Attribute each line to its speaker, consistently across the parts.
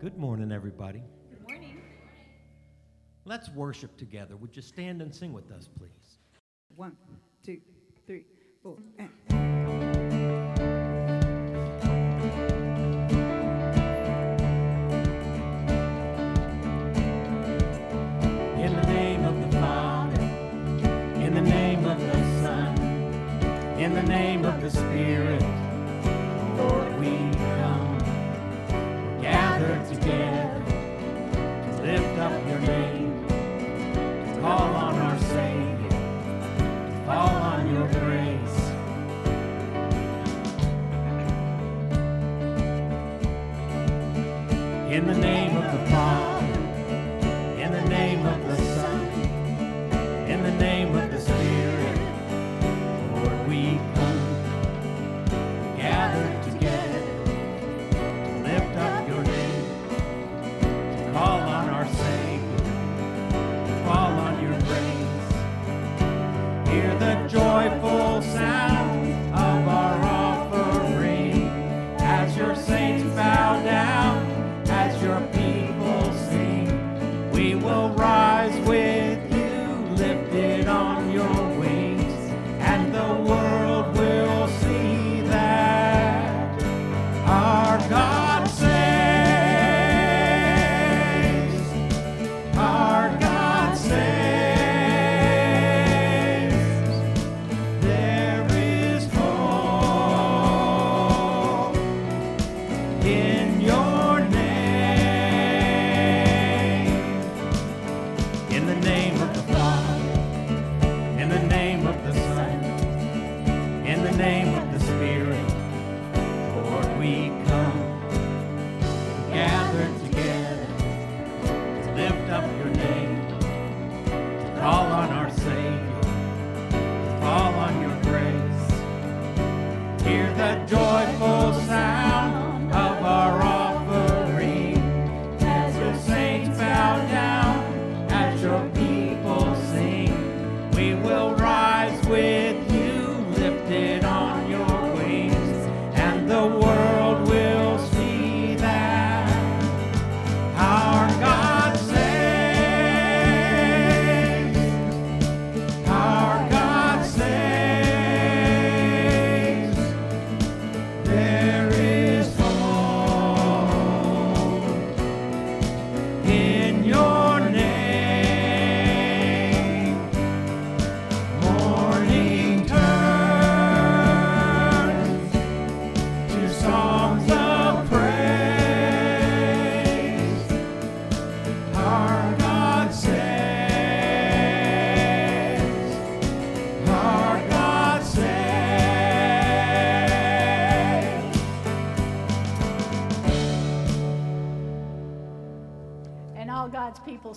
Speaker 1: Good morning, everybody.
Speaker 2: Good morning.
Speaker 1: Let's worship together. Would you stand and sing with us, please?
Speaker 2: One, two, three, four, and.
Speaker 1: In the name of the Father, in the name of the Son, in the name of the Spirit,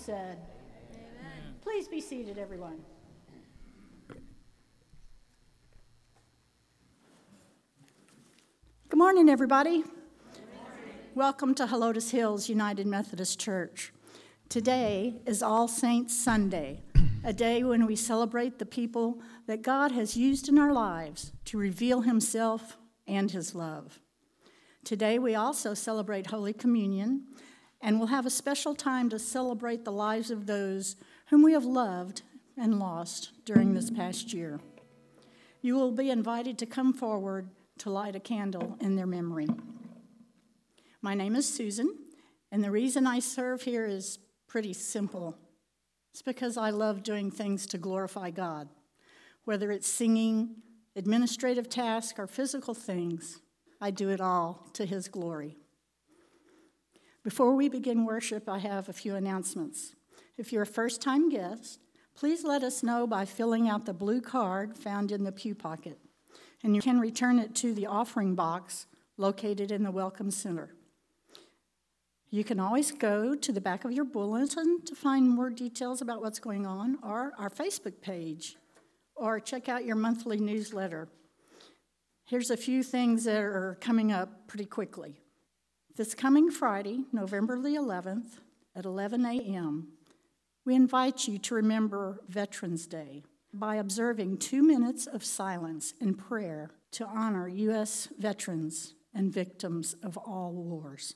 Speaker 3: Said, Please be seated, everyone. Good morning, everybody. Welcome to Helotes Hills United Methodist Church. Today is All Saints Sunday, a day when we celebrate the people that God has used in our lives to reveal Himself and His love. Today, we also celebrate Holy Communion, and we'll have a special time to celebrate the lives of those whom we have loved and lost during this past year. You will be invited to come forward to light a candle in their memory. My name is Susan, and the reason I serve here is pretty simple. It's because I love doing things to glorify God, whether it's singing, administrative tasks, or physical things. I do it all to His glory. Before we begin worship, I have a few announcements. If you're a first time guest, please let us know by filling out the blue card found in the pew pocket, and you can return it to the offering box located in the Welcome Center. You can always go to the back of your bulletin to find more details about what's going on, or our Facebook page, or check out your monthly newsletter. Here's a few things that are coming up pretty quickly. This coming Friday, November the 11th, at 11 a.m., we invite you to remember Veterans Day by observing two minutes of silence and prayer to honor U.S. veterans and victims of all wars.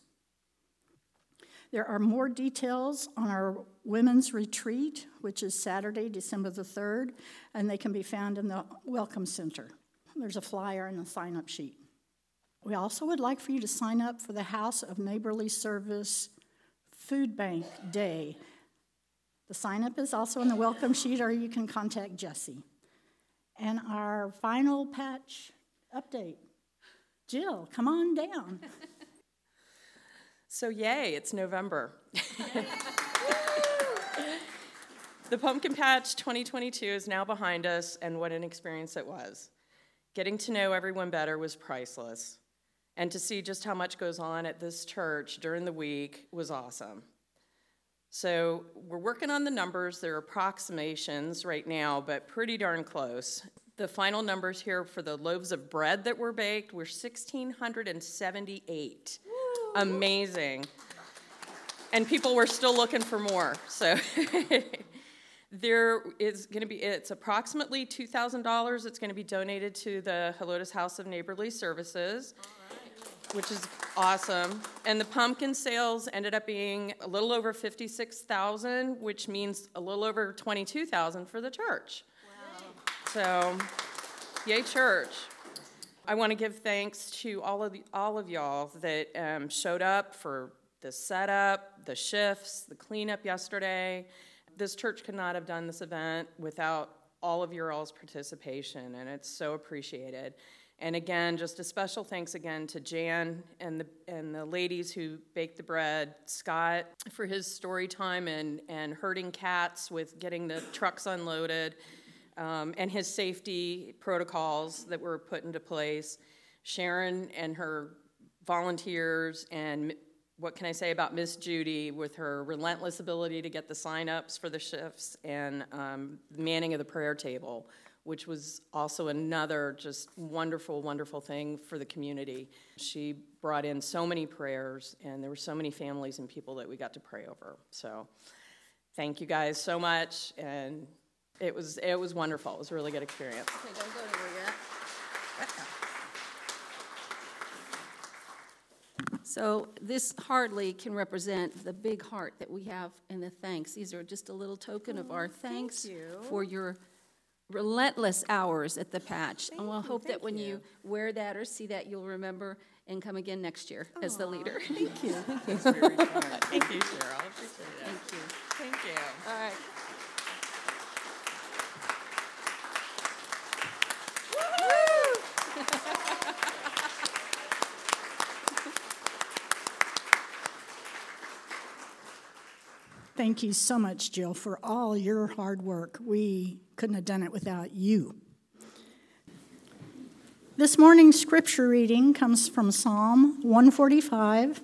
Speaker 3: There are more details on our women's retreat, which is Saturday, December the 3rd, and they can be found in the Welcome Center. There's a flyer and a sign up sheet. We also would like for you to sign up for the House of Neighborly Service Food Bank Day. The sign up is also in the welcome sheet, or you can contact Jesse. And our final patch update. Jill, come on down.
Speaker 4: So, yay, it's November. the Pumpkin Patch 2022 is now behind us, and what an experience it was. Getting to know everyone better was priceless, and to see just how much goes on at this church during the week was awesome. So, we're working on the numbers. They're approximations right now, but pretty darn close. The final numbers here for the loaves of bread that were baked were 1,678 amazing. And people were still looking for more. So there is going to be, it's approximately $2,000. It's going to be donated to the Helotes House of Neighborly Services, which is awesome. And the pumpkin sales ended up being a little over 56,000, which means a little over 22,000 for the church. Wow. So, yay, church. I want to give thanks to all of the, all of y'all that um, showed up for the setup, the shifts, the cleanup yesterday. This church could not have done this event without all of your all's participation, and it's so appreciated. And again, just a special thanks again to Jan and the and the ladies who baked the bread, Scott for his story time and and herding cats with getting the trucks unloaded um, and his safety protocols that were put into place. Sharon and her volunteers, and what can I say about Miss Judy with her relentless ability to get the sign-ups for the shifts and um, manning of the prayer table, which was also another just wonderful, wonderful thing for the community. She brought in so many prayers, and there were so many families and people that we got to pray over. So, thank you guys so much, and it was, it was wonderful. It was a really good experience.
Speaker 5: Okay, don't go anywhere yet. So this hardly can represent the big heart that we have and the thanks. These are just a little token of oh, our thanks
Speaker 2: you.
Speaker 5: for your relentless hours at the patch. And we'll hope that when you
Speaker 2: you.
Speaker 5: wear that or see that, you'll remember and come again next year as the leader.
Speaker 2: Thank you.
Speaker 4: Thank you, Cheryl. I appreciate it.
Speaker 5: Thank you.
Speaker 4: Thank you.
Speaker 5: All right.
Speaker 3: Thank you so much, Jill, for all your hard work. We couldn't have done it without you. This morning's scripture reading comes from Psalm 145,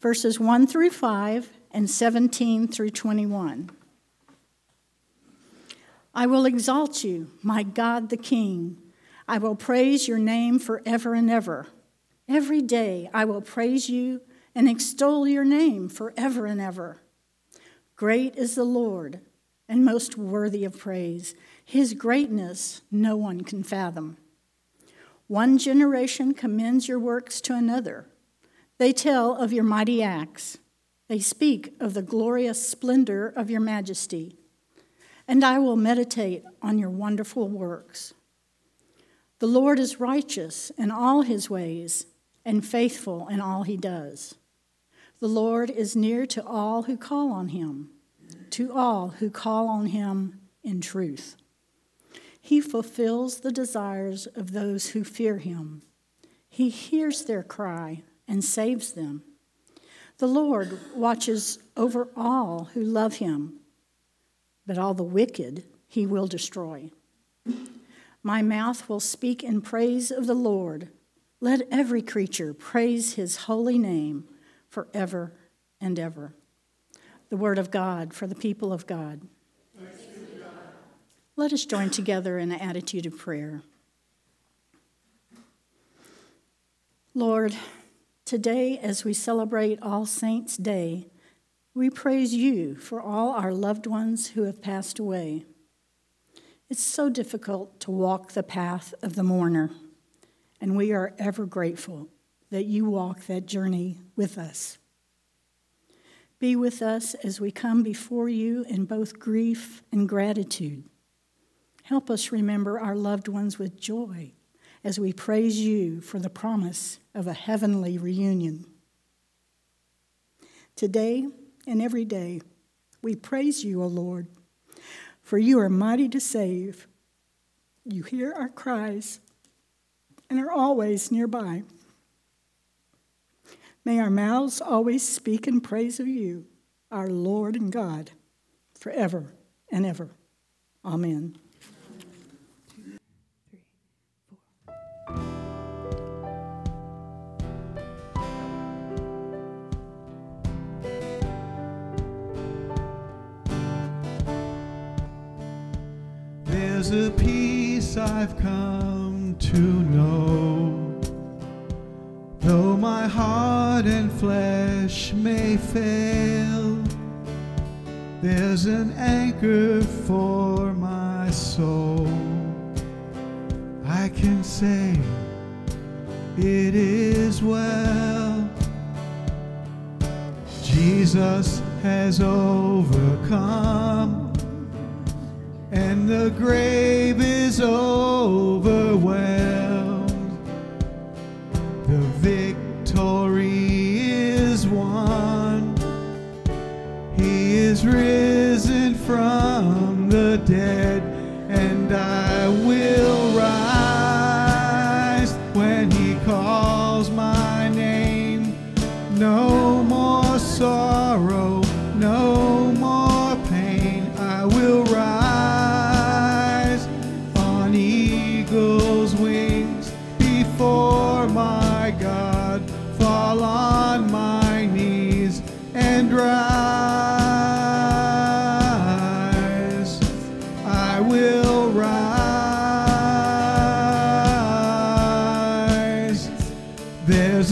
Speaker 3: verses 1 through 5 and 17 through 21. I will exalt you, my God the King. I will praise your name forever and ever. Every day I will praise you and extol your name forever and ever. Great is the Lord and most worthy of praise. His greatness no one can fathom. One generation commends your works to another. They tell of your mighty acts. They speak of the glorious splendor of your majesty. And I will meditate on your wonderful works. The Lord is righteous in all his ways and faithful in all he does. The Lord is near to all who call on him, to all who call on him in truth. He fulfills the desires of those who fear him. He hears their cry and saves them. The Lord watches over all who love him, but all the wicked he will destroy. My mouth will speak in praise of the Lord. Let every creature praise his holy name forever and ever. The word of God for the people of God. Let us join together in an attitude of prayer. Lord, today as we celebrate All Saints' Day, we praise you for all our loved ones who have passed away. It's so difficult to walk the path of the mourner, and we are ever grateful that you walk that journey with us. Be with us as we come before you in both grief and gratitude. Help us remember our loved ones with joy as we praise you for the promise of a heavenly reunion. Today and every day, we praise you, O Lord, for you are mighty to save. You hear our cries and are always nearby. May our mouths always speak in praise of you, our Lord and God, forever and ever. Amen.
Speaker 6: There's a peace I've come to know. Though my heart and flesh may fail, there's an anchor for my soul. I can say, It is well. Jesus has overcome and the grave is overwhelmed.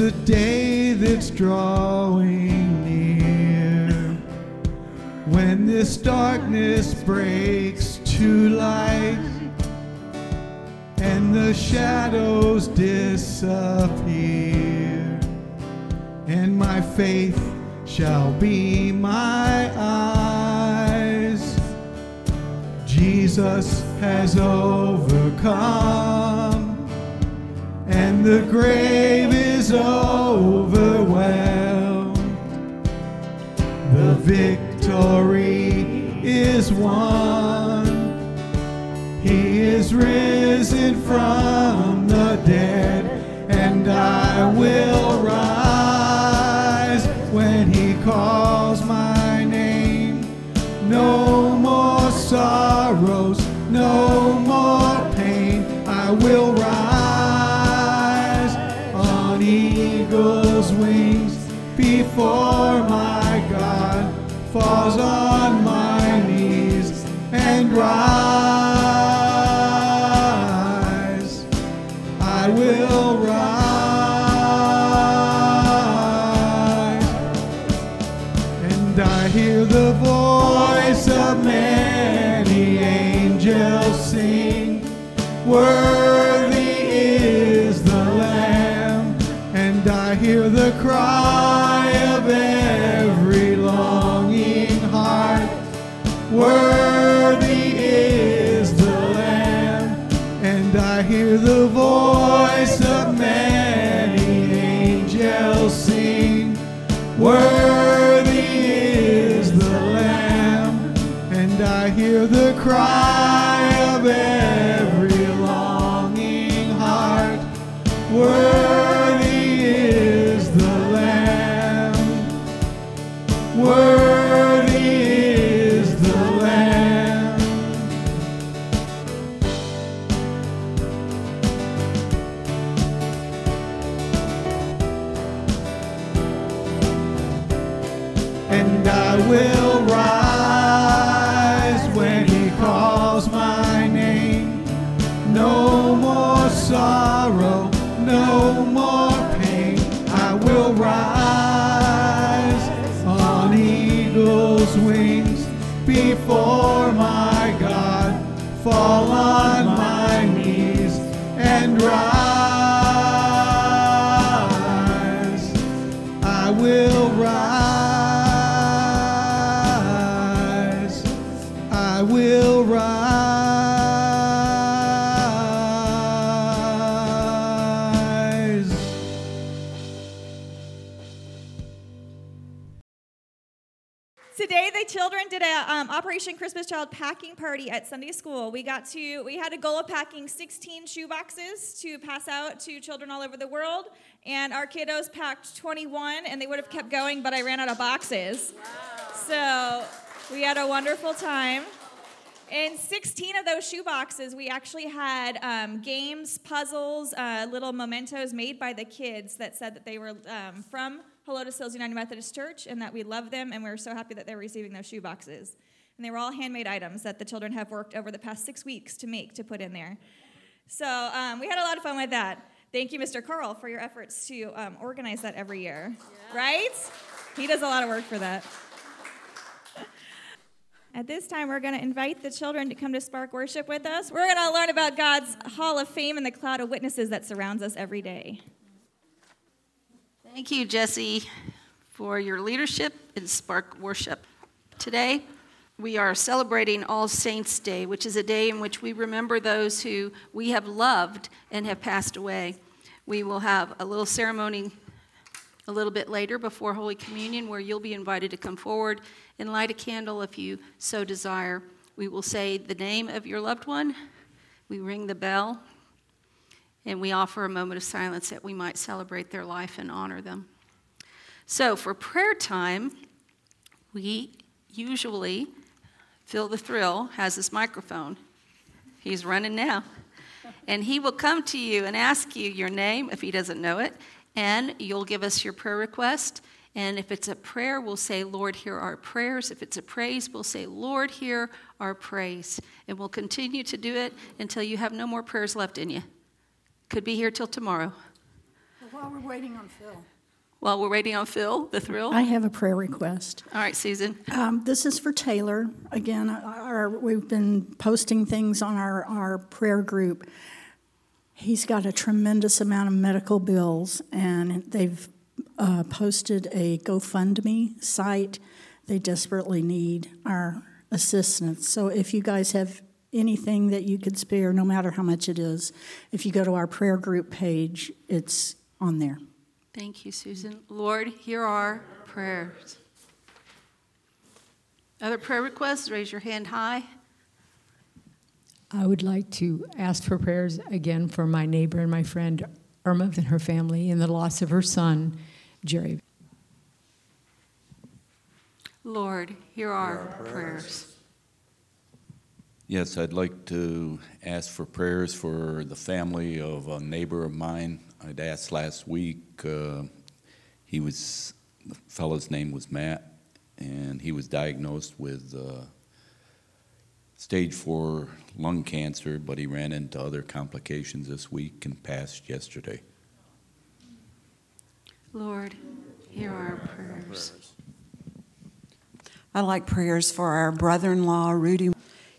Speaker 6: A day that's drawing near when this darkness breaks to light and the shadows disappear and my faith shall be my eyes. Jesus has overcome and the grave is overwhelmed. The victory is won. He is risen from the dead, and I will rise when he calls my name. No more sorrows, no more pain. I will rise eagle's wings before my God falls on my knees and rise. I will rise. And I hear the voice of many angels sing, Worthy the cry of every longing heart, Worthy is the Lamb. And I hear the voice of many angels sing, Worthy is the Lamb. And I hear the cry
Speaker 7: Operation Christmas Child packing party at Sunday school. We got to, we had a goal of packing 16 shoe boxes to pass out to children all over the world, and our kiddos packed 21, and they would have kept going, but I ran out of boxes. So we had a wonderful time. In 16 of those shoe boxes, we actually had um, games, puzzles, uh, little mementos made by the kids that said that they were um, from to Hills United Methodist Church and that we love them and we are so happy that they're receiving those shoe boxes. And they were all handmade items that the children have worked over the past six weeks to make to put in there. So um, we had a lot of fun with that. Thank you, Mr. Carl, for your efforts to um, organize that every year. Yeah. Right? He does a lot of work for that. At this time, we're going to invite the children to come to Spark Worship with us. We're going to learn about God's Hall of Fame and the cloud of witnesses that surrounds us every day.
Speaker 5: Thank you, Jesse, for your leadership in Spark Worship. Today, we are celebrating All Saints' Day, which is a day in which we remember those who we have loved and have passed away. We will have a little ceremony a little bit later before Holy Communion where you'll be invited to come forward and light a candle if you so desire. We will say the name of your loved one, we ring the bell, and we offer a moment of silence that we might celebrate their life and honor them. So, for prayer time, we usually, Phil the Thrill has his microphone. He's running now. And he will come to you and ask you your name if he doesn't know it, and you'll give us your prayer request. And if it's a prayer, we'll say, Lord, hear our prayers. If it's a praise, we'll say, Lord, hear our praise. And we'll continue to do it until you have no more prayers left in you. Could be here till tomorrow.
Speaker 3: Well, while we're waiting on Phil.
Speaker 5: While we're waiting on Phil, the thrill.
Speaker 3: I have a prayer request.
Speaker 5: All right, Susan.
Speaker 3: Um, this is for Taylor. Again, our, we've been posting things on our, our prayer group. He's got a tremendous amount of medical bills, and they've uh, posted a GoFundMe site. They desperately need our assistance. So if you guys have anything that you could spare, no matter how much it is. If you go to our prayer group page, it's on there.
Speaker 5: Thank you, Susan. Lord, hear our prayers. Other prayer requests? Raise your hand high.
Speaker 8: I would like to ask for prayers again for my neighbor and my friend Irma and her family in the loss of her son, Jerry.
Speaker 5: Lord, hear our, hear our prayers. prayers.
Speaker 9: Yes, I'd like to ask for prayers for the family of a neighbor of mine. I'd asked last week. Uh, he was, the fellow's name was Matt, and he was diagnosed with uh, stage four lung cancer, but he ran into other complications this week and passed yesterday.
Speaker 5: Lord, hear our prayers.
Speaker 10: I like prayers for our brother in law, Rudy.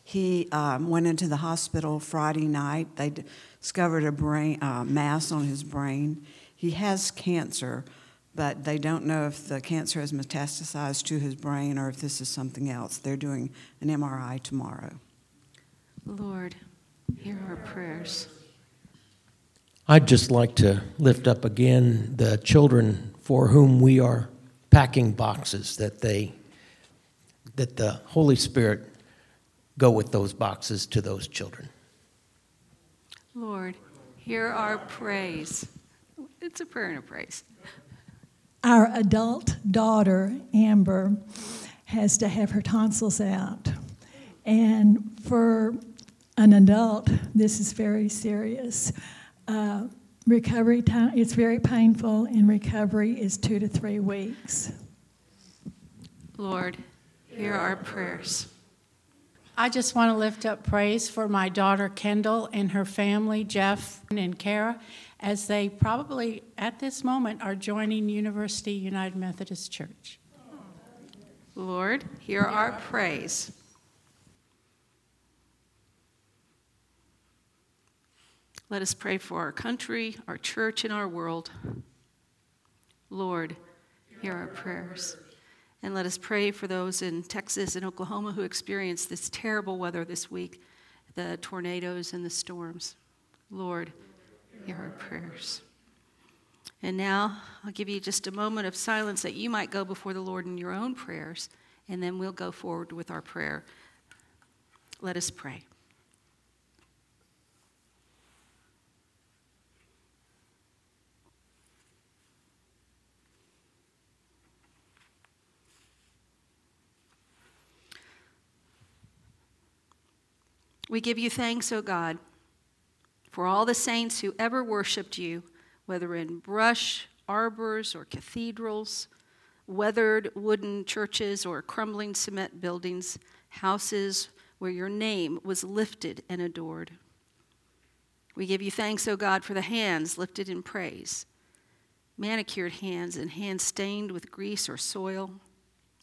Speaker 10: He um, went into the hospital Friday night. They discovered a brain uh, mass on his brain. He has cancer, but they don't know if the cancer has metastasized to his brain or if this is something else. They're doing an MRI tomorrow.
Speaker 5: Lord, hear our prayers.
Speaker 11: I'd just like to lift up again the children for whom we are packing boxes that they that the Holy Spirit go with those boxes to those children.
Speaker 5: Lord, hear our praise. It's a prayer and a praise.
Speaker 12: Our adult daughter, Amber, has to have her tonsils out. And for an adult, this is very serious. Uh, recovery time, it's very painful, and recovery is two to three weeks.
Speaker 5: Lord, hear our prayers.
Speaker 13: I just want to lift up praise for my daughter Kendall and her family, Jeff and Kara, as they probably at this moment are joining University United Methodist Church.
Speaker 5: Lord, hear our praise. Let us pray for our country, our church, and our world. Lord, hear our prayers. And let us pray for those in Texas and Oklahoma who experienced this terrible weather this week the tornadoes and the storms. Lord, hear our prayers. And now I'll give you just a moment of silence that you might go before the Lord in your own prayers and then we'll go forward with our prayer. Let us pray. We give you thanks, O God, for all the saints who ever worshiped you, whether in brush, arbors, or cathedrals, weathered wooden churches, or crumbling cement buildings, houses where your name was lifted and adored. We give you thanks, O God, for the hands lifted in praise, manicured hands and hands stained with grease or soil,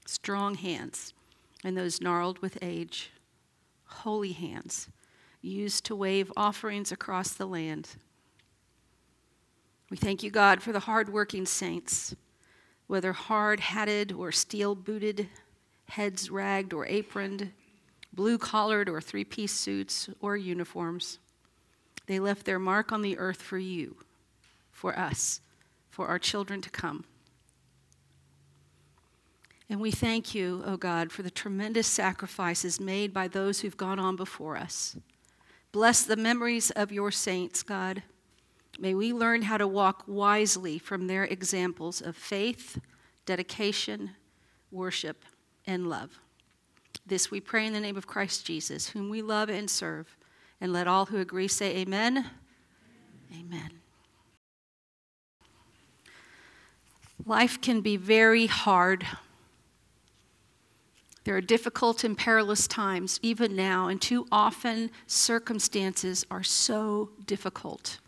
Speaker 5: strong hands, and those gnarled with age holy hands used to wave offerings across the land. We thank you, God, for the hardworking saints, whether hard hatted or steel booted, heads ragged or aproned, blue collared or three piece suits or uniforms. They left their mark on the earth for you, for us, for our children to come. And we thank you, O oh God, for the tremendous sacrifices made by those who've gone on before us. Bless the memories of your saints, God. May we learn how to walk wisely from their examples of faith, dedication, worship, and love. This we pray in the name of Christ Jesus, whom we love and serve. And let all who agree say, Amen. Amen. Life can be very hard. There are difficult and perilous times, even now, and too often circumstances are so difficult.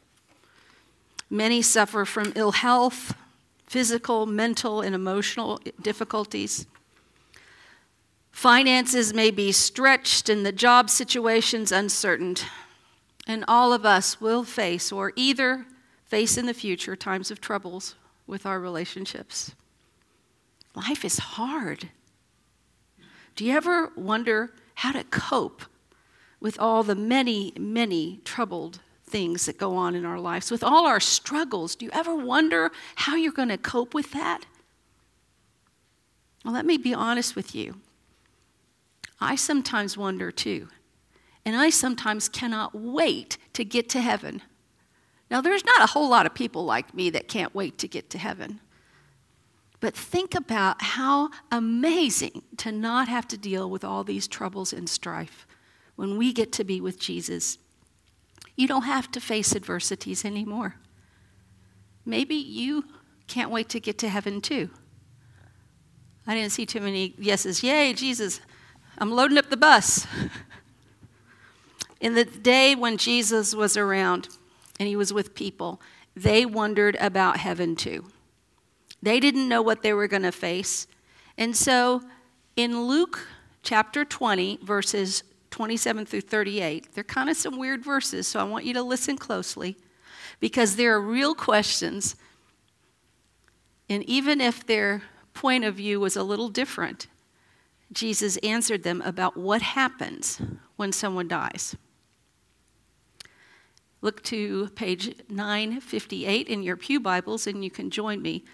Speaker 5: Many suffer from ill health, physical, mental, and emotional difficulties. Finances may be stretched and the job situation's uncertain. And all of us will face, or either face in the future, times of troubles with our relationships. Life is hard. Do you ever wonder how to cope with all the many, many troubled things that go on in our lives, with all our struggles? Do you ever wonder how you're going to cope with that? Well, let me be honest with you. I sometimes wonder too. And I sometimes cannot wait to get to heaven. Now, there's not a whole lot of people like me that can't wait to get to heaven. But think about how amazing to not have to deal with all these troubles and strife when we get to be with Jesus. You don't have to face adversities anymore. Maybe you can't wait to get to heaven too. I didn't see too many yeses. Yay, Jesus, I'm loading up the bus. In the day when Jesus was around and he was with people, they wondered about heaven too. They didn't know what they were going to face. And so in Luke chapter 20, verses 27 through 38, they're kind of some weird verses, so I want you to listen closely because there are real questions. And even if their point of view was a little different, Jesus answered them about what happens when someone dies. Look to page 958 in your Pew Bibles, and you can join me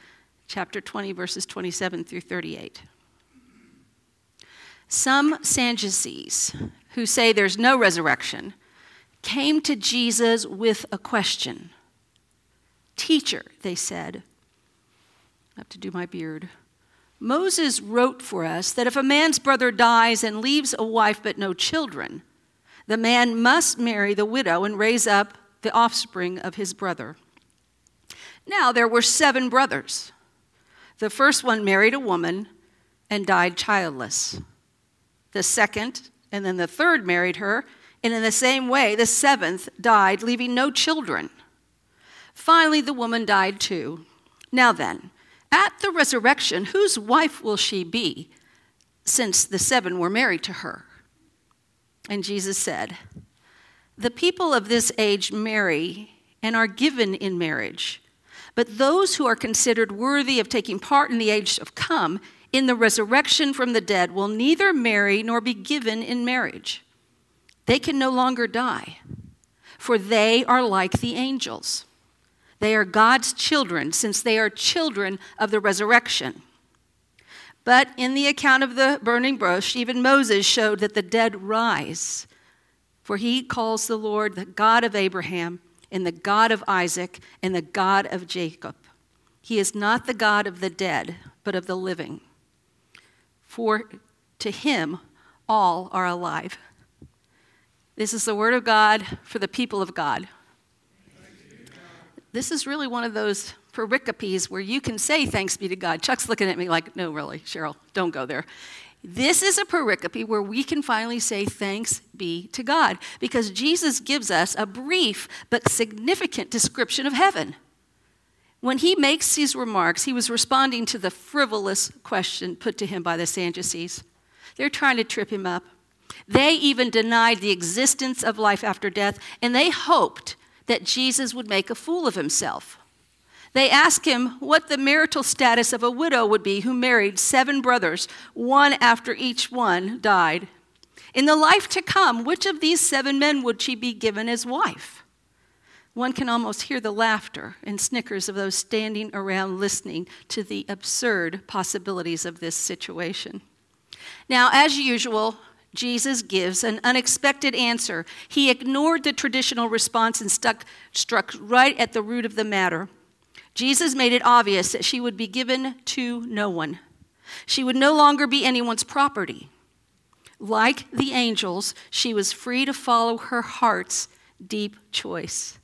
Speaker 5: chapter 20, verses 27 through 38. Some Sadducees, who say there's no resurrection, came to Jesus with a question. Teacher, they said, I have to do my beard. Moses wrote for us that if a man's brother dies and leaves a wife but no children, the man must marry the widow and raise up the offspring of his brother. Now, there were seven brothers. The first one married a woman and died childless. The second, and then the third married her, and in the same way, the seventh died, leaving no children. Finally, the woman died too. Now then, at the resurrection, whose wife will she be, since the seven were married to her? And Jesus said, The people of this age marry and are given in marriage but those who are considered worthy of taking part in the age of come, in the resurrection from the dead, will neither marry nor be given in marriage. They can no longer die, for they are like the angels. They are God's children, since they are children of the resurrection. But in the account of the burning bush, even Moses showed that the dead rise. For he calls the Lord the God of Abraham, and the God of Isaac, and the God of Jacob. He is not the God of the dead, but of the living. For to him all are alive. This is the word of God for the people of God. This is really one of those pericopes where you can say thanks be to God. Chuck's looking at me like, no, really, Cheryl, don't go there. This is a pericope where we can finally say thanks be to God because Jesus gives us a brief but significant description of heaven. When he makes these remarks, he was responding to the frivolous question put to him by the Sadducees. They're trying to trip him up. They even denied the existence of life after death, and they hoped that Jesus would make a fool of himself. They asked him what the marital status of a widow would be who married seven brothers, one after each one died. In the life to come, which of these seven men would she be given as wife? One can almost hear the laughter and snickers of those standing around listening to the absurd possibilities of this situation. Now, as usual, Jesus gives an unexpected answer. He ignored the traditional response and stuck, struck right at the root of the matter. Jesus made it obvious that she would be given to no one. She would no longer be anyone's property. Like the angels, she was free to follow her heart's deep choice.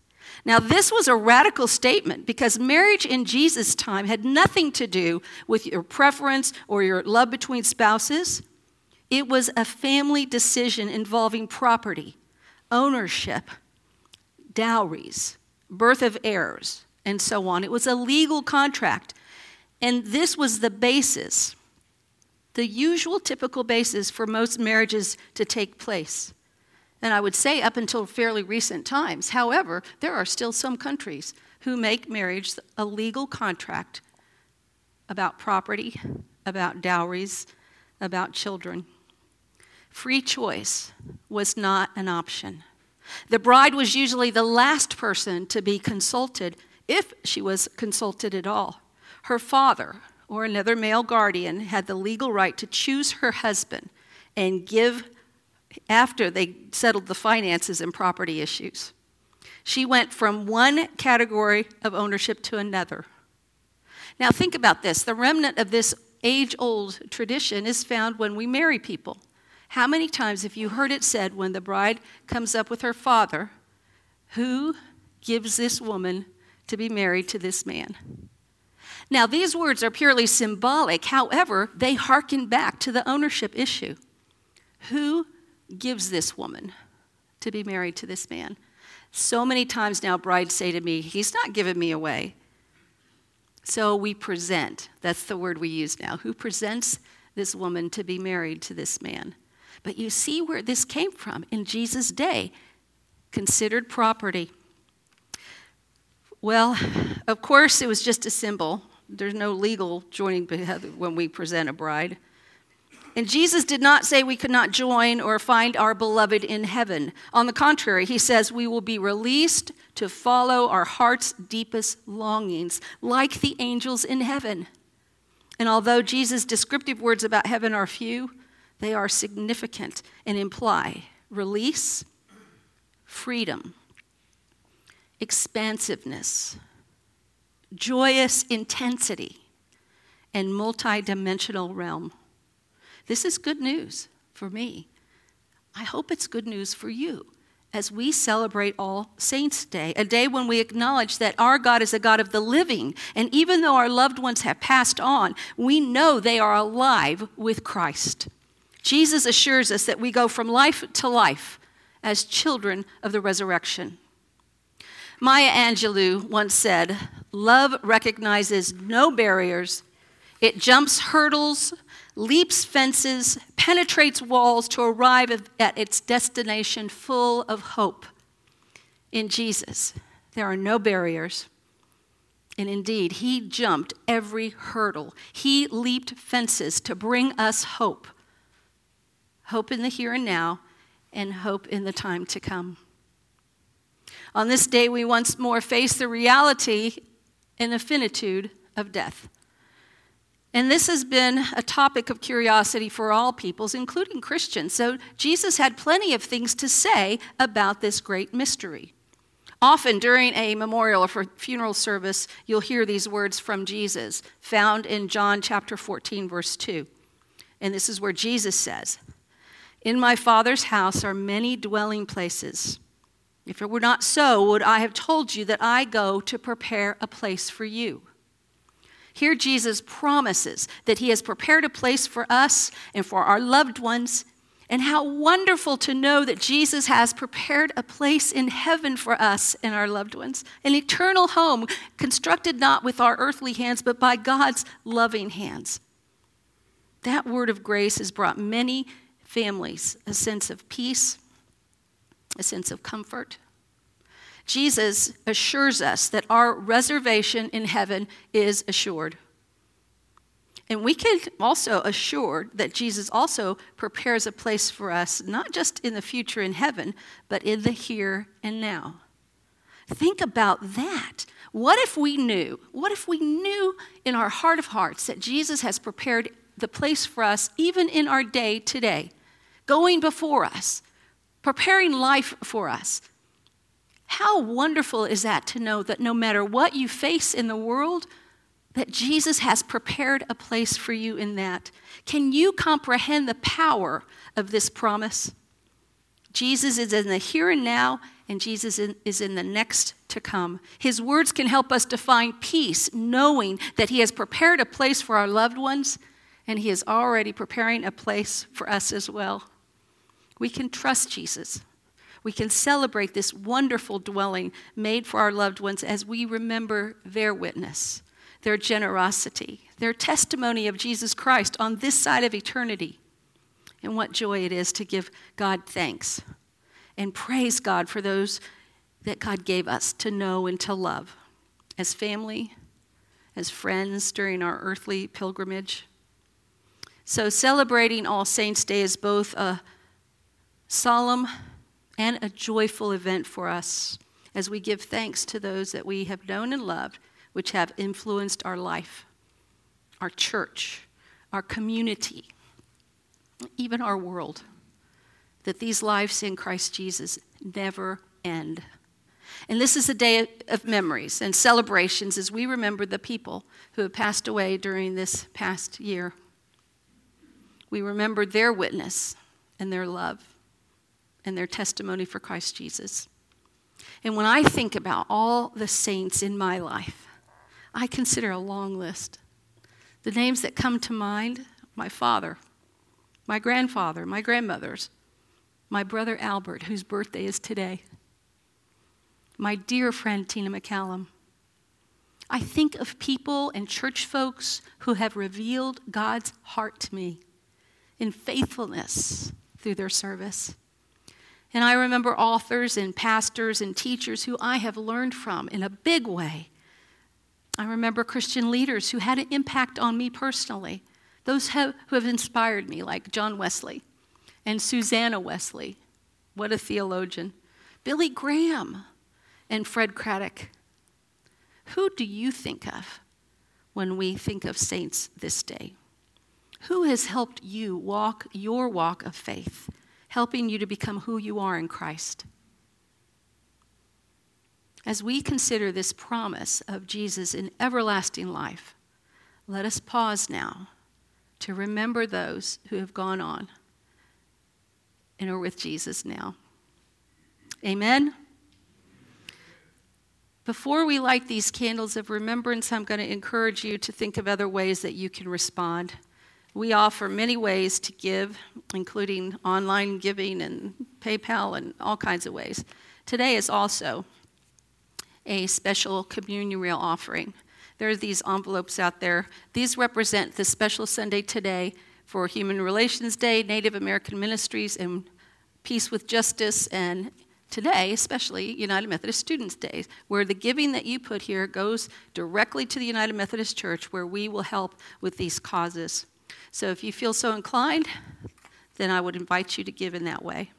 Speaker 5: Now, this was a radical statement because marriage in Jesus' time had nothing to do with your preference or your love between spouses. It was a family decision involving property, ownership, dowries, birth of heirs, and so on. It was a legal contract. And this was the basis, the usual typical basis for most marriages to take place. And I would say up until fairly recent times. However, there are still some countries who make marriage a legal contract about property, about dowries, about children. Free choice was not an option. The bride was usually the last person to be consulted if she was consulted at all. Her father or another male guardian had the legal right to choose her husband and give after they settled the finances and property issues. She went from one category of ownership to another. Now, think about this the remnant of this age old tradition is found when we marry people. How many times have you heard it said when the bride comes up with her father, Who gives this woman to be married to this man. Now, these words are purely symbolic, however, they hearken back to the ownership issue. Who gives this woman to be married to this man? So many times now, brides say to me, He's not giving me away. So we present. That's the word we use now. Who presents this woman to be married to this man? But you see where this came from in Jesus' day considered property. Well, of course, it was just a symbol. There's no legal joining when we present a bride. And Jesus did not say we could not join or find our beloved in heaven. On the contrary, he says we will be released to follow our heart's deepest longings, like the angels in heaven. And although Jesus' descriptive words about heaven are few, they are significant and imply release, freedom, expansiveness, joyous intensity, and multidimensional realm. This is good news for me. I hope it's good news for you as we celebrate All Saints' Day, a day when we acknowledge that our God is a God of the living. And even though our loved ones have passed on, we know they are alive with Christ. Jesus assures us that we go from life to life as children of the resurrection. Maya Angelou once said, Love recognizes no barriers. It jumps hurdles, leaps fences, penetrates walls to arrive at its destination full of hope. In Jesus, there are no barriers. And indeed, He jumped every hurdle. He leaped fences to bring us hope hope in the here and now, and hope in the time to come. On this day, we once more face the reality and the finitude of death. And this has been a topic of curiosity for all peoples, including Christians. So Jesus had plenty of things to say about this great mystery. Often during a memorial or funeral service, you'll hear these words from Jesus, found in John chapter 14, verse 2. And this is where Jesus says, In my Father's house are many dwelling places. If it were not so, would I have told you that I go to prepare a place for you? Here, Jesus promises that He has prepared a place for us and for our loved ones and how wonderful to know that Jesus has prepared a place in heaven for us and our loved ones, an eternal home constructed not with our earthly hands, but by God's loving hands. That word of grace has brought many families a sense of peace, a sense of comfort. Jesus assures us that our reservation in heaven is assured. And we can also assure that Jesus also prepares a place for us, not just in the future in heaven, but in the here and now. Think about that. What if we knew? What if we knew in our heart of hearts that Jesus has prepared the place for us, even in our day today, going before us, preparing life for us? How wonderful is that to know that no matter what you face in the world, that Jesus has prepared a place for you in that. Can you comprehend the power of this promise? Jesus is in the here and now, and Jesus is in the next to come. His words can help us to find peace, knowing that He has prepared a place for our loved ones, and He is already preparing a place for us as well. We can trust Jesus. We can celebrate this wonderful dwelling made for our loved ones as we remember their witness their generosity, their testimony of Jesus Christ on this side of eternity. And what joy it is to give God thanks and praise God for those that God gave us to know and to love as family, as friends during our earthly pilgrimage. So, celebrating All Saints' Day is both a solemn and a joyful event for us as we give thanks to those that we have known and loved which have influenced our life, our church, our community, even our world. That these lives in Christ Jesus never end. And this is a day of memories and celebrations as we remember the people who have passed away during this past year. We remember their witness and their love and their testimony for Christ Jesus. And when I think about all the saints in my life, I consider a long list. The names that come to mind my father, my grandfather, my grandmothers, my brother Albert, whose birthday is today, my dear friend Tina McCallum. I think of people and church folks who have revealed God's heart to me in faithfulness through their service. And I remember authors and pastors and teachers who I have learned from in a big way I remember Christian leaders who had an impact on me personally, those who have inspired me, like John Wesley and Susanna Wesley. What a theologian. Billy Graham and Fred Craddock. Who do you think of when we think of saints this day? Who has helped you walk your walk of faith, helping you to become who you are in Christ? As we consider this promise of Jesus in everlasting life, let us pause now to remember those who have gone on and are with Jesus now. Amen. Before we light these candles of remembrance, I'm going to encourage you to think of other ways that you can respond. We offer many ways to give, including online giving and PayPal and all kinds of ways. Today is also a special communion meal offering. There are these envelopes out there. These represent the special Sunday today for Human Relations Day, Native American Ministries, and Peace with Justice, and today, especially United Methodist Students Day, where the giving that you put here goes directly to the United Methodist Church, where we will help with these causes. So if you feel so inclined, then I would invite you to give in that way.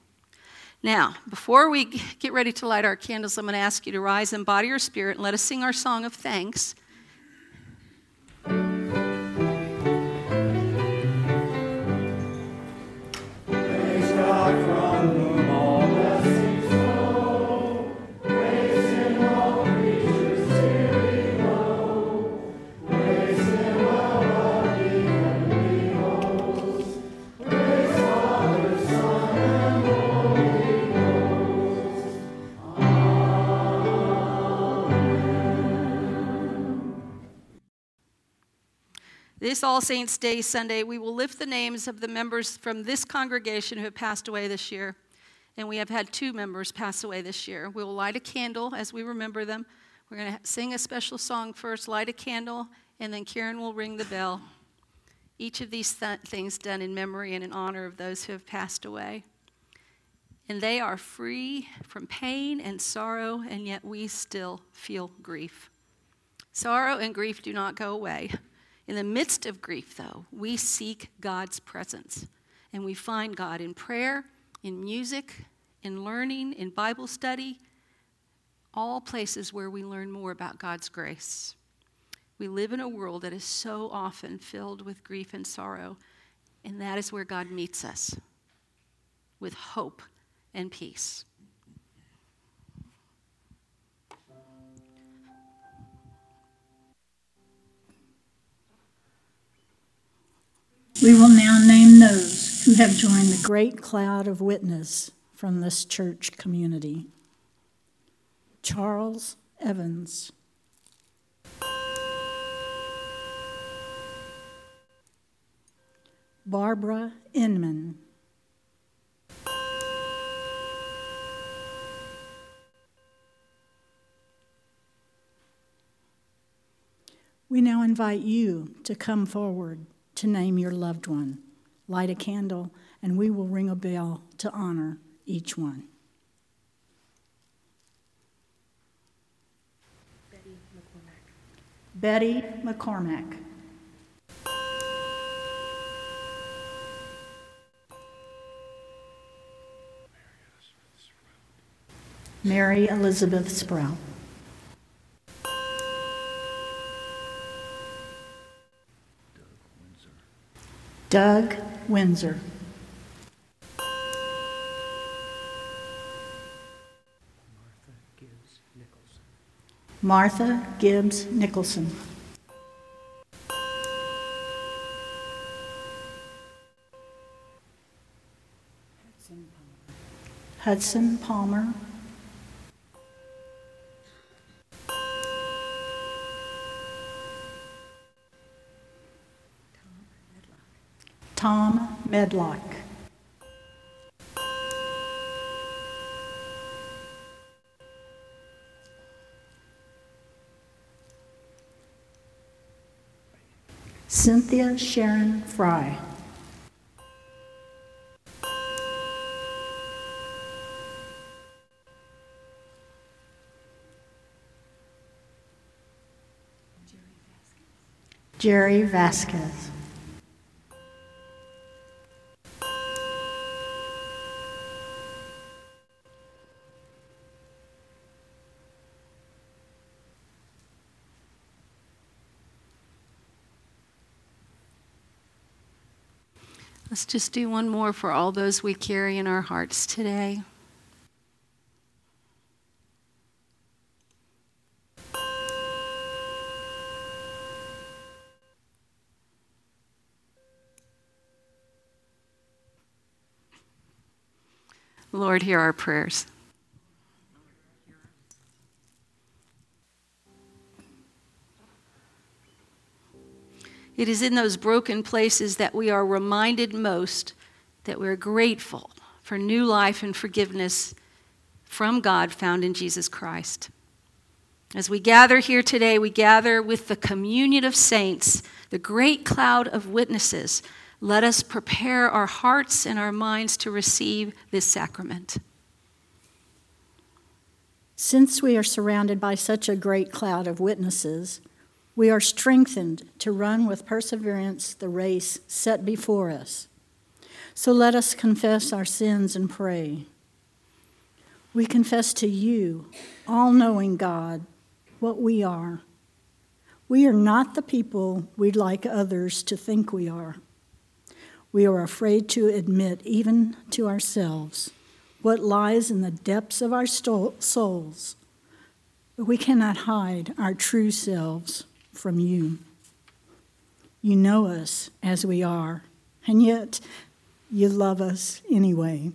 Speaker 5: Now, before we get ready to light our candles, I'm going to ask you to rise in body or spirit and let us sing our song of thanks. This All Saints' Day Sunday, we will lift the names of the members from this congregation who have passed away this year. And we have had two members pass away this year. We will light a candle as we remember them. We're going to sing a special song first, light a candle, and then Karen will ring the bell. Each of these th- things done in memory and in honor of those who have passed away. And they are free from pain and sorrow, and yet we still feel grief. Sorrow and grief do not go away. In the midst of grief, though, we seek God's presence, and we find God in prayer, in music, in learning, in Bible study, all places where we learn more about God's grace. We live in a world that is so often filled with grief and sorrow, and that is where God meets us with hope and peace.
Speaker 3: We will now name those who have joined the great cloud of witness from this church community. Charles Evans. Barbara Inman. We now invite you to come forward to name your loved one. Light a candle, and we will ring a bell to honor each one. Betty McCormack. Betty McCormack. Mary Elizabeth Sprout. Doug Windsor. Martha Gibbs Nicholson. Hudson Palmer. Tom Medlock. Cynthia Sharon Fry. Jerry Vasquez.
Speaker 5: Let's just do one more for all those we carry in our hearts today. Lord, hear our prayers. It is in those broken places that we are reminded most that we're grateful for new life and forgiveness from God found in Jesus Christ. As we gather here today, we gather with the communion of saints, the great cloud of witnesses. Let us prepare our hearts and our minds to receive this sacrament.
Speaker 3: Since we are surrounded by such a great cloud of witnesses, we are strengthened to run with perseverance the race set before us. So let us confess our sins and pray. We confess to you, all knowing God, what we are. We are not the people we'd like others to think we are. We are afraid to admit, even to ourselves, what lies in the depths of our souls. But we cannot hide our true selves from you. You know us as we are, and yet you love us anyway.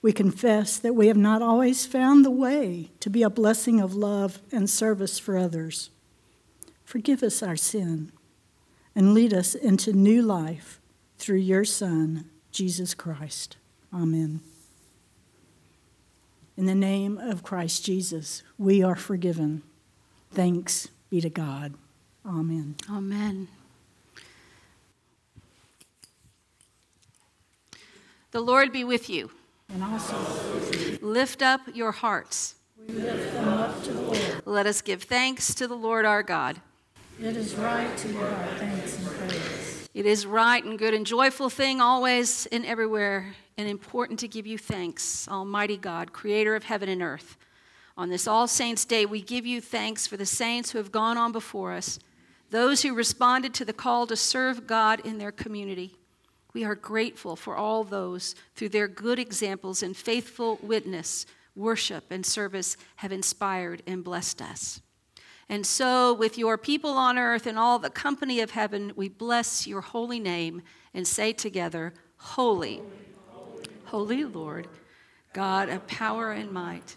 Speaker 3: We confess that we have not always found the way to be a blessing of love and service for others. Forgive us our sin and lead us into new life through your Son, Jesus Christ. Amen. In the name of Christ Jesus, we are forgiven. Thanks be to God. Amen.
Speaker 5: Amen. The Lord be with you.
Speaker 3: And also,
Speaker 5: Lift up your hearts.
Speaker 3: we lift them up to the Lord.
Speaker 5: Let us give thanks to the Lord our God.
Speaker 3: It is right to give our thanks and praise.
Speaker 5: It is right and good and joyful thing always and everywhere, and important to give you thanks, Almighty God, creator of heaven and earth. On this All Saints' Day, we give you thanks for the saints who have gone on before us, those who responded to the call to serve God in their community. We are grateful for all those through their good examples and faithful witness, worship, and service have inspired and blessed us. And so, with your people on earth and all the company of heaven, we bless your holy name and say together, Holy, Holy Lord, God of power and might.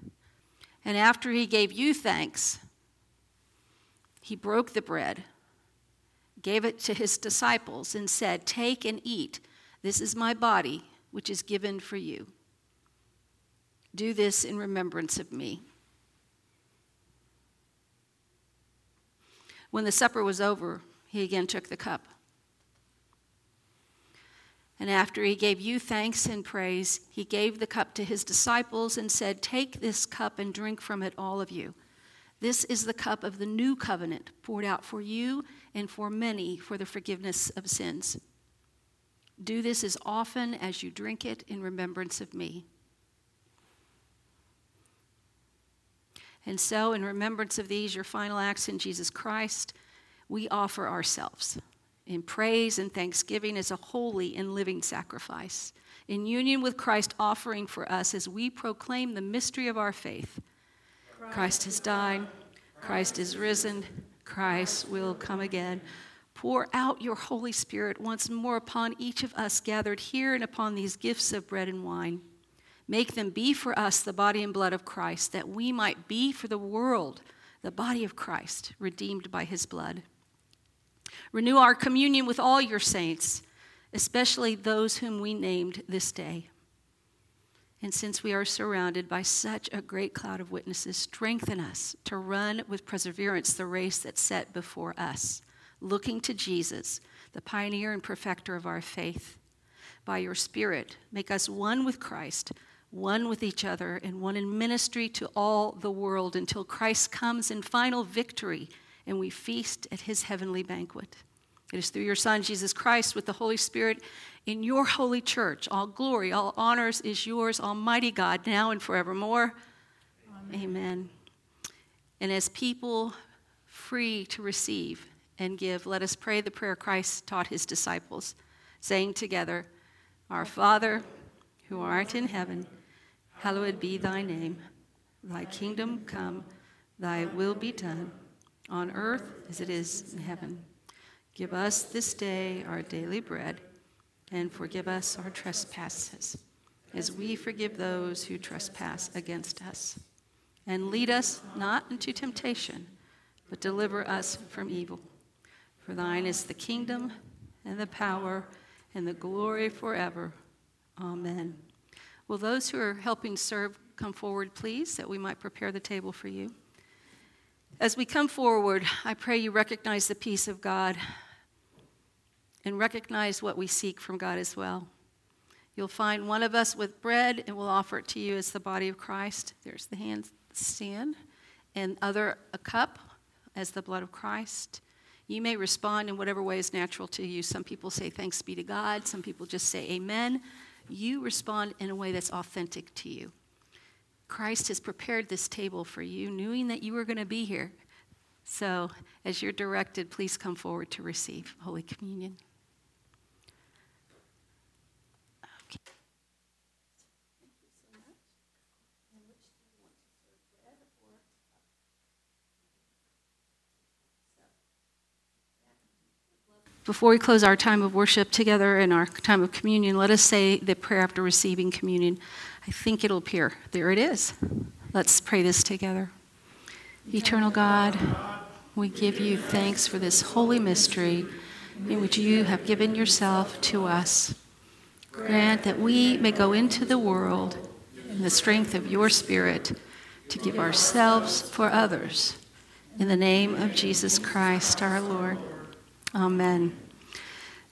Speaker 5: And after he gave you thanks, he broke the bread, gave it to his disciples, and said, Take and eat. This is my body, which is given for you. Do this in remembrance of me. When the supper was over, he again took the cup. And after he gave you thanks and praise, he gave the cup to his disciples and said, Take this cup and drink from it, all of you. This is the cup of the new covenant, poured out for you and for many for the forgiveness of sins. Do this as often as you drink it in remembrance of me. And so, in remembrance of these, your final acts in Jesus Christ, we offer ourselves in praise and thanksgiving as a holy and living sacrifice, in union with Christ offering for us as we proclaim the mystery of our faith. Christ has died, Christ is risen, Christ will come again. Pour out your Holy Spirit once more upon each of us gathered here and upon these gifts of bread and wine. Make them be for us the body and blood of Christ, that we might be for the world the body of Christ, redeemed by his blood. Renew our communion with all your saints, especially those whom we named this day. And since we are surrounded by such a great cloud of witnesses, strengthen us to run with perseverance the race that's set before us, looking to Jesus, the pioneer and perfecter of our faith. By your Spirit, make us one with Christ, one with each other, and one in ministry to all the world until Christ comes in final victory and we feast at his heavenly banquet. It is through your Son, Jesus Christ, with the Holy Spirit in your holy church. All glory, all honors is yours, Almighty God, now and forevermore. Amen. Amen. And as people free to receive and give, let us pray the prayer Christ taught his disciples, saying together, Our Father, who art in heaven, hallowed be thy name. Thy kingdom come, thy will be done, on earth as it is in heaven. Give us this day our daily bread, and forgive us our trespasses, as we forgive those who trespass against us. And lead us not into temptation, but deliver us from evil. For thine is the kingdom, and the power, and the glory forever. Amen. Will those who are helping serve come forward, please, that we might prepare the table for you? As we come forward, I pray you recognize the peace of God and recognize what we seek from God as well. You'll find one of us with bread, and we'll offer it to you as the body of Christ. There's the hand stand, and other a cup as the blood of Christ. You may respond in whatever way is natural to you. Some people say thanks be to God. Some people just say amen. You respond in a way that's authentic to you. Christ has prepared this table for you, knowing that you are going to be here. So, as you're directed, please come forward to receive Holy Communion. Before we close our time of worship together and our time of communion, let us say the prayer after receiving communion. I think it'll appear. There it is. Let's pray this together. Eternal God, we give you thanks for this holy mystery in which you have given yourself to us. Grant that we may go into the world in the strength of your Spirit to give ourselves for others. In the name of Jesus Christ our Lord. Amen.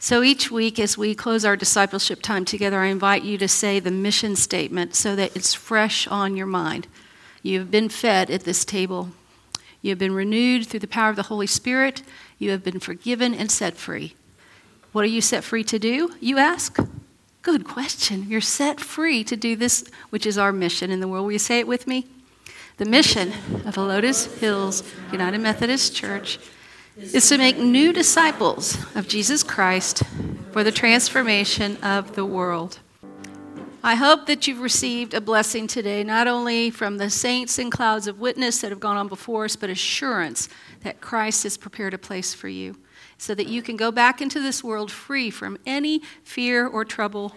Speaker 5: So each week, as we close our discipleship time together, I invite you to say the mission statement so that it's fresh on your mind. You have been fed at this table. You have been renewed through the power of the Holy Spirit. You have been forgiven and set free. What are you set free to do, you ask? Good question. You're set free to do this, which is our mission in the world. Will you say it with me? The mission of the Lotus Hills United Methodist Church is to make new disciples of Jesus Christ for the transformation of the world. I hope that you've received a blessing today, not only from the saints and clouds of witness that have gone on before us, but assurance that Christ has prepared a place for you so that you can go back into this world free from any fear or trouble.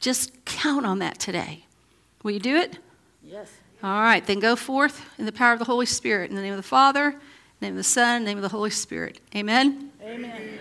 Speaker 5: Just count on that today. Will you do it?
Speaker 13: Yes.
Speaker 5: All right, then go forth in the power of the Holy Spirit. In the name of the Father, name of the Son, name of the Holy Spirit. Amen.
Speaker 13: Amen.